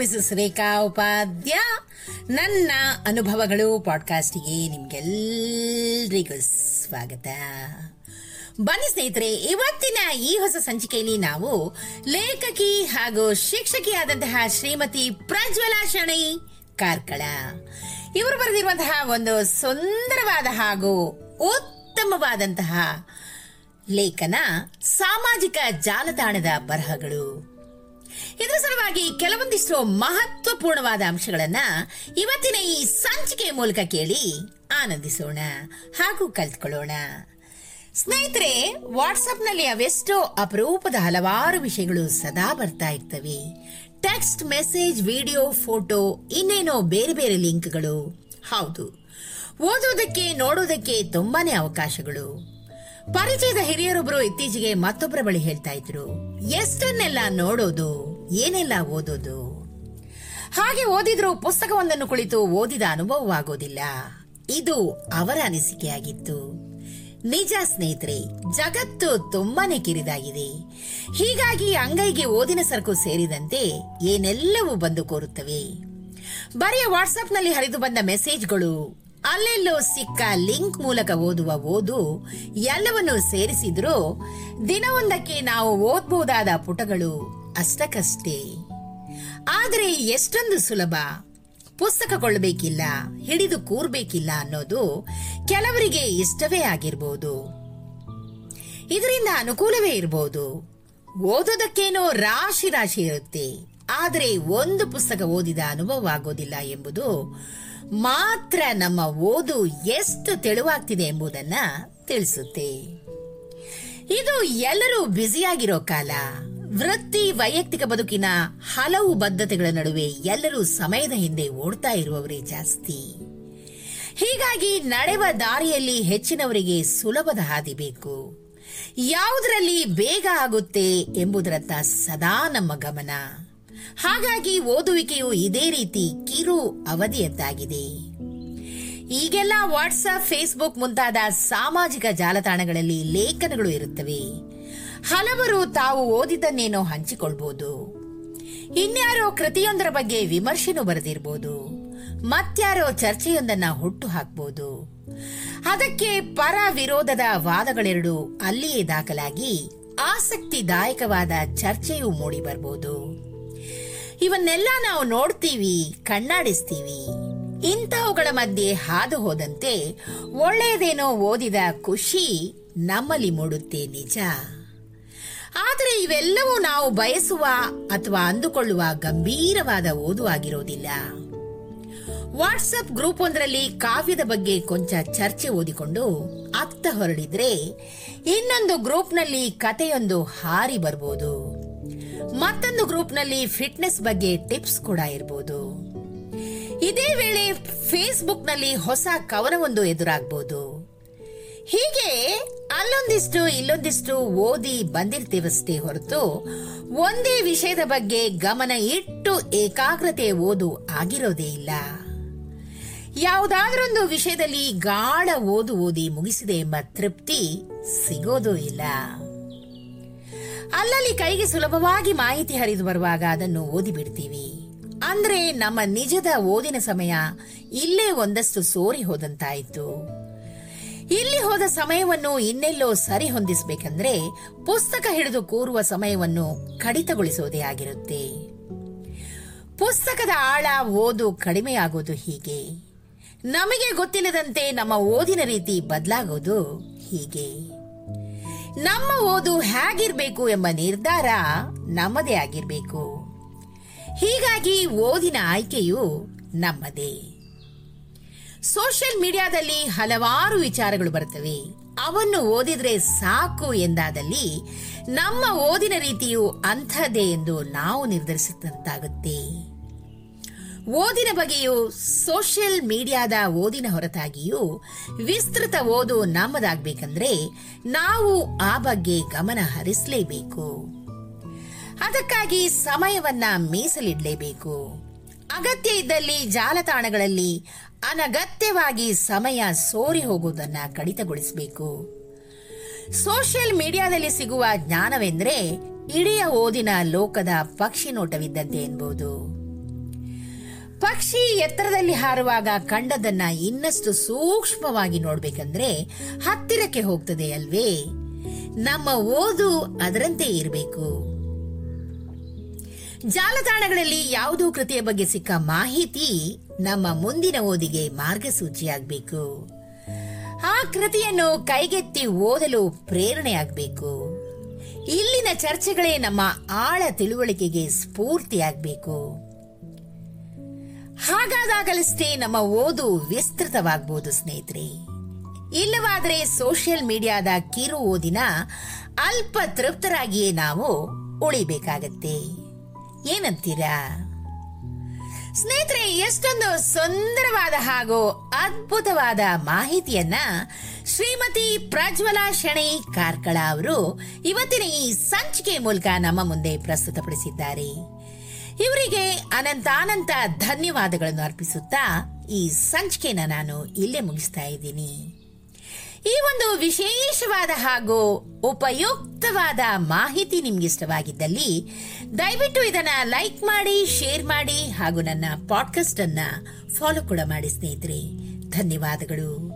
Mrs ರೇಖಾ ಉಪಾಧ್ಯ ನನ್ನ ಅನುಭವಗಳು ಪಾಡ್ಕಾಸ್ಟಿಗೆ ನಿಮ್ಗೆಲ್ರಿಗೂ ಸ್ವಾಗತ. ಬನ್ನಿ ಸ್ನೇಹಿತರೆ, ಇವತ್ತಿನ ಈ ಹೊಸ ಸಂಚಿಕೆಯಲ್ಲಿ ನಾವು ಲೇಖಕಿ ಹಾಗೂ ಶಿಕ್ಷಕಿಯಾದಂತಹ ಶ್ರೀಮತಿ ಪ್ರಜ್ವಲಾ ಶಣೈ ಕಾರ್ಕಳ. ಇವರು ಬರೆದಿರುವಂತಹ ಒಂದು ಸುಂದರವಾದ ಹಾಗೂ ಉತ್ತಮವಾದಂತಹ ಲೇಖನ ಸಾಮಾಜಿಕ ಜಾಲತಾಣದ ಬರಹಗಳು. ಇದರ ಕೆಲವೊಂದಿಷ್ಟು ಮಹತ್ವಪೂರ್ಣವಾದ ಅಂಶಗಳನ್ನ ಇವತ್ತಿನ ಈ ಸಂಚಿಕೆ ಮೂಲಕ ಕೇಳಿ ಆನಂದಿಸೋಣ ಹಾಗೂ ಕಲ್ತ್ಕೊಳ್ಳೋಣ. ಸ್ನೇಹಿತರೆ ವಾಟ್ಸಪ್ನಲ್ಲಿ ಅವೆಷ್ಟೋ ಅಪರೂಪದ ಹಲವಾರು ವಿಷಯಗಳು ಸದಾ ಬರ್ತಾ ಇರ್ತವೆ. ಟೆಕ್ಸ್ಟ್ ಮೆಸೇಜ್, ವಿಡಿಯೋ, ಫೋಟೋ, ಇನ್ನೇನೋ ಬೇರೆ ಬೇರೆ ಲಿಂಕ್ಗಳು. ಹೌದು ಓದೋದಕ್ಕೆ ನೋಡೋದಕ್ಕೆ ತುಂಬಾನೇ ಅವಕಾಶಗಳು. ಪರಿಚಯದ ಹಿರಿಯರೊಬ್ಬರು ಇತ್ತೀಚೆಗೆ ಮತ್ತೊಬ್ಬರ ಬಳಿ ಹೇಳ್ತಾ ಇದ್ರು, ಎಷ್ಟನ್ನೆಲ್ಲ ನೋಡೋದು? ಏನೆಲ್ಲ ಓದೋದು? ಹಾಗೆ ಓದಿದ್ರು ಪುಸ್ತಕವೊಂದನ್ನು ಕುಳಿತು ಓದಿದ ಅನುಭವವಾಗೋದಿಲ್ಲ. ಇದು ಅವರ ಅನಿಸಿಕೆಯಾಗಿತ್ತು. ನಿಜ ಸ್ನೇಹಿತರೆ, ಜಗತ್ತು ತುಂಬಾನೇ ಕಿರಿದಾಗಿದೆ. ಹೀಗಾಗಿ ಅಂಗೈಗೆ ಓದಿನ ಸರಕು ಸೇರಿದಂತೆ ಏನೆಲ್ಲವೂ ಬಂದು ಕೋರುತ್ತವೆ. ಬರೀ ವಾಟ್ಸ್ಆಪ್ನಲ್ಲಿ ಹರಿದು ಬಂದ ಮೆಸೇಜ್ಗಳು, ಅಲ್ಲೆಲ್ಲೋ ಸಿಕ್ಕ ಲಿಂಕ್ ಮೂಲಕ ಓದುವ ಓದು ಎಲ್ಲವನ್ನೂ ಸೇರಿಸಿದ್ರೂ ದಿನವೊಂದಕ್ಕೆ ನಾವು ಓದಬಹುದಾದ ಪುಟಗಳು ಅಷ್ಟಕ್ಕಷ್ಟೇ. ಆದರೆ ಎಷ್ಟೊಂದು ಸುಲಭ. ಪುಸ್ತಕ ಕೊಳ್ಳಬೇಕಿಲ್ಲ ಹಿಡಿದು ಕೂರ್ಬೇಕಿಲ್ಲ ಅನ್ನೋದು ಕೆಲವರಿಗೆ ಇಷ್ಟವೇ ಆಗಿರ್ಬೋದು. ಇದರಿಂದ ಅನುಕೂಲವೇ ಇರಬಹುದು ಓದೋದಕ್ಕೇನೋ ರಾಶಿ ರಾಶಿ ಇರುತ್ತೆ. ಆದರೆ ಒಂದು ಪುಸ್ತಕ ಓದಿದ ಅನುಭವ ಆಗೋದಿಲ್ಲ ಎಂಬುದು ಮಾತ್ರ ನಮ್ಮ ಓದು ಎಷ್ಟು ತೆಳುವಾಗ್ತಿದೆ ಎಂಬುದನ್ನ ತಿಳಿಸುತ್ತೆ. ಇದು ಎಲ್ಲರೂ ಬ್ಯುಸಿಯಾಗಿರೋ ಕಾಲ. ವೃತ್ತಿ ವೈಯಕ್ತಿಕ ಬದುಕಿನ ಹಲವು ಬದ್ಧತೆಗಳ ನಡುವೆ ಎಲ್ಲರೂ ಸಮಯದ ಹಿಂದೆ ಓಡ್ತಾ ಇರುವವರೇ ಜಾಸ್ತಿ. ಹೀಗಾಗಿ ನಡೆವ ದಾರಿಯಲ್ಲಿ ಹೆಚ್ಚಿನವರಿಗೆ ಸುಲಭದ ಹಾದಿ ಬೇಕು. ಯಾವುದರಲ್ಲಿ ಬೇಗ ಆಗುತ್ತೆ ಎಂಬುದರತ್ತ ಸದಾ ನಮ್ಮ ಗಮನ. ಹಾಗಾಗಿ ಓದುವಿಕೆಯು ಇದೇ ರೀತಿ ಕಿರು ಅವಧಿಯದ್ದಾಗಿದೆ. ಈಗೆಲ್ಲ ವಾಟ್ಸಪ್ ಫೇಸ್ಬುಕ್ ಮುಂತಾದ ಸಾಮಾಜಿಕ ಜಾಲತಾಣಗಳಲ್ಲಿ ಲೇಖನಗಳು ಇರುತ್ತವೆ. ಹಲವರು ತಾವು ಓದಿದ್ದನ್ನೇನೋ ಹಂಚಿಕೊಳ್ಬಹುದು ಇನ್ಯಾರೋ ಕೃತಿಯೊಂದರ ಬಗ್ಗೆ ವಿಮರ್ಶೆನೂ ಬರೆದಿರ್ಬೋದು. ಮತ್ಯಾರೋ ಚರ್ಚೆಯೊಂದನ್ನ ಹುಟ್ಟು ಹಾಕಬಹುದು ಅದಕ್ಕೆ ಪರ ವಿರೋಧದ ವಾದಗಳೆರಡು ಅಲ್ಲಿಯೇ ದಾಖಲಾಗಿ ಆಸಕ್ತಿದಾಯಕವಾದ ಚರ್ಚೆಯೂ ಮೂಡಿ ಬರಬಹುದು ಇವನ್ನೆಲ್ಲ ನಾವು ನೋಡ್ತೀವಿ, ಕಣ್ಣಾಡಿಸ್ತೀವಿ. ಇಂಥವುಗಳ ಮಧ್ಯೆ ಹಾದು ಹೋದಂತೆ ಒಳ್ಳೆಯದೇನೋ ಓದಿದ ಖುಷಿ ನಮ್ಮಲ್ಲಿ ಮೂಡುತ್ತೆ ನಿಜ. ಆದರೆ ಇವೆಲ್ಲವೂ ನಾವು ಬಯಸುವ ಅಥವಾ ಅಂದುಕೊಳ್ಳುವ ಗಂಭೀರವಾದ ಓದು ಆಗಿರೋದಿಲ್ಲ. ವಾಟ್ಸಪ್ ಗ್ರೂಪ್ ಒಂದರಲ್ಲಿ ಕಾವ್ಯದ ಬಗ್ಗೆ ಕೊಂಚ ಚರ್ಚೆ ಓದಿಕೊಂಡು ಅತ್ತ ಹೊರಡಿದ್ರೆ ಇನ್ನೊಂದು ಗ್ರೂಪ್ನಲ್ಲಿ ಕಥೆಯೊಂದು ಹಾರಿ ಬರ್ಬೋದು. ಮತ್ತೊಂದು ಗ್ರೂಪ್ನಲ್ಲಿ ಫಿಟ್ನೆಸ್ ಬಗ್ಗೆ ಟಿಪ್ಸ್ ಕೂಡ ಇರಬಹುದು ಇದೇ ವೇಳೆ ಫೇಸ್ಬುಕ್ನಲ್ಲಿ ಹೊಸ ಕವನವೊಂದು ಎದುರಾಗಬಹುದು ಹೀಗೆ ಅಲ್ಲೊಂದಿಷ್ಟು ಇಲ್ಲೊಂದಿಷ್ಟು ಓದಿ ಬಂದಿರ್ತೀವಷ್ಟೇ ಹೊರತು ಒಂದೇ ವಿಷಯದ ಬಗ್ಗೆ ಗಮನ ಇಟ್ಟು ಏಕಾಗ್ರತೆ ಓದು ಆಗಿರೋದೇ ಇಲ್ಲ. ಯಾವುದಾದ್ರೊಂದು ವಿಷಯದಲ್ಲಿ ಗಾಢ ಓದು ಓದಿ ಮುಗಿಸಿದೆ ಎಂಬ ತೃಪ್ತಿ ಸಿಗೋದೂ ಇಲ್ಲ. ಅಲ್ಲಲ್ಲಿ ಕೈಗೆ ಸುಲಭವಾಗಿ ಮಾಹಿತಿ ಹರಿದು ಬರುವಾಗ ಅದನ್ನು ಓದಿ ಬಿಡ್ತೀವಿ. ಅಂದ್ರೆ ನಮ್ಮ ನಿಜದ ಓದಿನ ಸಮಯ ಇಲ್ಲೇ ಒಂದಷ್ಟು ಸೋರಿ ಹೋದಂತಾಯಿತು. ಇಲ್ಲಿ ಹೋದ ಸಮಯವನ್ನು ಇನ್ನೆಲ್ಲೋ ಸರಿ ಹೊಂದಿಸಬೇಕಂದ್ರೆ ಪುಸ್ತಕ ಹಿಡಿದು ಕೂರುವ ಸಮಯವನ್ನು ಕಡಿತಗೊಳಿಸುವುದೇ ಆಗಿರುತ್ತೆ. ಪುಸ್ತಕದ ಆಳ ಓದು ಕಡಿಮೆಯಾಗೋದು ಹೀಗೆ. ನಮಗೆ ಗೊತ್ತಿಲ್ಲದಂತೆ ನಮ್ಮ ಓದಿನ ರೀತಿ ಬದಲಾಗೋದು ಹೀಗೆ. ನಮ್ಮ ಓದು ಹೇಗಿರಬೇಕು ಎಂಬ ನಿರ್ಧಾರ ನಮ್ಮದೇ ಆಗಿರಬೇಕು. ಹೀಗಾಗಿ ಓದಿನ ಆಯ್ಕೆಯು ನಮ್ಮದೇ. ಸೋಷಿಯಲ್ ಮೀಡಿಯಾದಲ್ಲಿ ಹಲವಾರು ವಿಚಾರಗಳು ಬರುತ್ತವೆ. ಅವನ್ನು ಓದಿದ್ರೆ ಸಾಕು ಎಂದಾದಲ್ಲಿ ನಮ್ಮ ಓದಿನ ರೀತಿಯು ಅಂಥದ್ದೇ ಎಂದು ನಾವು ನಿರ್ಧರಿಸಿದಂತಾಗುತ್ತೆ. ಓದಿನ ಬಗೆಯು ಸೋಷಿಯಲ್ ಮೀಡಿಯಾದ ಓದಿನ ಹೊರತಾಗಿಯೂ ವಿಸ್ತೃತ ಓದು ನಮ್ಮದಾಗಬೇಕಂದ್ರೆ ನಾವು ಆ ಬಗ್ಗೆ ಗಮನ ಹರಿಸಲೇಬೇಕು. ಅದಕ್ಕಾಗಿ ಸಮಯವನ್ನ ಮೀಸಲಿಡಲೇಬೇಕು. ಅಗತ್ಯ ಇದ್ದಲ್ಲಿ ಜಾಲತಾಣಗಳಲ್ಲಿ ಅನಗತ್ಯವಾಗಿ ಸಮಯ ಸೋರಿ ಹೋಗುವುದನ್ನ ಕಡಿತಗೊಳಿಸಬೇಕು. ಸೋಷಿಯಲ್ ಮೀಡಿಯಾದಲ್ಲಿ ಸಿಗುವ ಜ್ಞಾನವೆಂದ್ರೆ ಇಡೀ ಓದಿನ ಲೋಕದ ಪಕ್ಷಿ ನೋಟವಿದ್ದಂತೆ ಎನ್ಬಹುದು ಪಕ್ಷಿ ಎತ್ತರದಲ್ಲಿ ಹಾರುವಾಗ ಕಂಡದನ್ನ ಇನ್ನಷ್ಟು ಸೂಕ್ಷ್ಮವಾಗಿ ನೋಡ್ಬೇಕಂದ್ರೆ ಹತ್ತಿರಕ್ಕೆ ಹೋಗ್ತದೆ ಅಲ್ವೇ. ನಮ್ಮ ಓದು ಅದರಂತೆ ಇರಬೇಕು. ಜಾಲತಾಣಗಳಲ್ಲಿ ಯಾವುದೋ ಕೃತಿಯ ಬಗ್ಗೆ ಸಿಕ್ಕ ಮಾಹಿತಿ ನಮ್ಮ ಮುಂದಿನ ಓದಿಗೆ ಮಾರ್ಗಸೂಚಿಯಾಗಬೇಕು. ಆ ಕೃತಿಯನ್ನು ಕೈಗೆತ್ತಿ ಓದಲು ಪ್ರೇರಣೆಯಾಗಬೇಕು. ಇಲ್ಲಿನ ಚರ್ಚೆಗಳೇ ನಮ್ಮ ಆಳ ತಿಳುವಳಿಕೆಗೆ ಸ್ಫೂರ್ತಿಯಾಗಬೇಕು. ಹಾಗಾದಾಗಲಷ್ಟೇ ನಮ್ಮ ಓದು ವಿಸ್ತೃತವಾಗಬಹುದು ಸ್ನೇಹಿತರೆ. ಇಲ್ಲವಾದರೆ ಸೋಷಿಯಲ್ ಮೀಡಿಯಾದ ಕಿರು ಓದಿನ ಅಲ್ಪ ತೃಪ್ತರಾಗಿಯೇ ನಾವು ಉಳಿಬೇಕಾಗತ್ತೆ. ಏನಂತೀರಾ? ಸ್ನೇಹಿತರೆ, ಎಷ್ಟೊಂದು ಸುಂದರವಾದ ಹಾಗೂ ಅದ್ಭುತವಾದ ಮಾಹಿತಿಯನ್ನ ಶ್ರೀಮತಿ ಪ್ರಜ್ವಲ ಶೆಣೈ ಕಾರ್ಕಳ ಅವರು ಇವತ್ತಿನ ಈ ಸಂಚಿಕೆ ಮೂಲಕ ನಮ್ಮ ಮುಂದೆ ಪ್ರಸ್ತುತಪಡಿಸಿದ್ದಾರೆ. ಇವರಿಗೆ ಅನಂತಾನಂತ ಧನ್ಯವಾದಗಳನ್ನು ಅರ್ಪಿಸುತ್ತಾ ಈ ಸಂಚಿಕೆನ ನಾನು ಇಲ್ಲೇ ಮುಗಿಸ್ತಾ ಇದ್ದೀನಿ. ಈ ಒಂದು ವಿಶೇಷವಾದ ಹಾಗೂ ಉಪಯುಕ್ತವಾದ ಮಾಹಿತಿ ನಿಮ್ಗೆ ಇಷ್ಟವಾಗಿದ್ದಲ್ಲಿ ದಯವಿಟ್ಟು ಇದನ್ನ ಲೈಕ್ ಮಾಡಿ, ಶೇರ್ ಮಾಡಿ ಹಾಗೂ ನನ್ನ ಪಾಡ್ಕಾಸ್ಟ್ ಅನ್ನ ಫಾಲೋ ಕೂಡ ಮಾಡಿ ಸ್ನೇಹಿತರೆ. ಧನ್ಯವಾದಗಳು.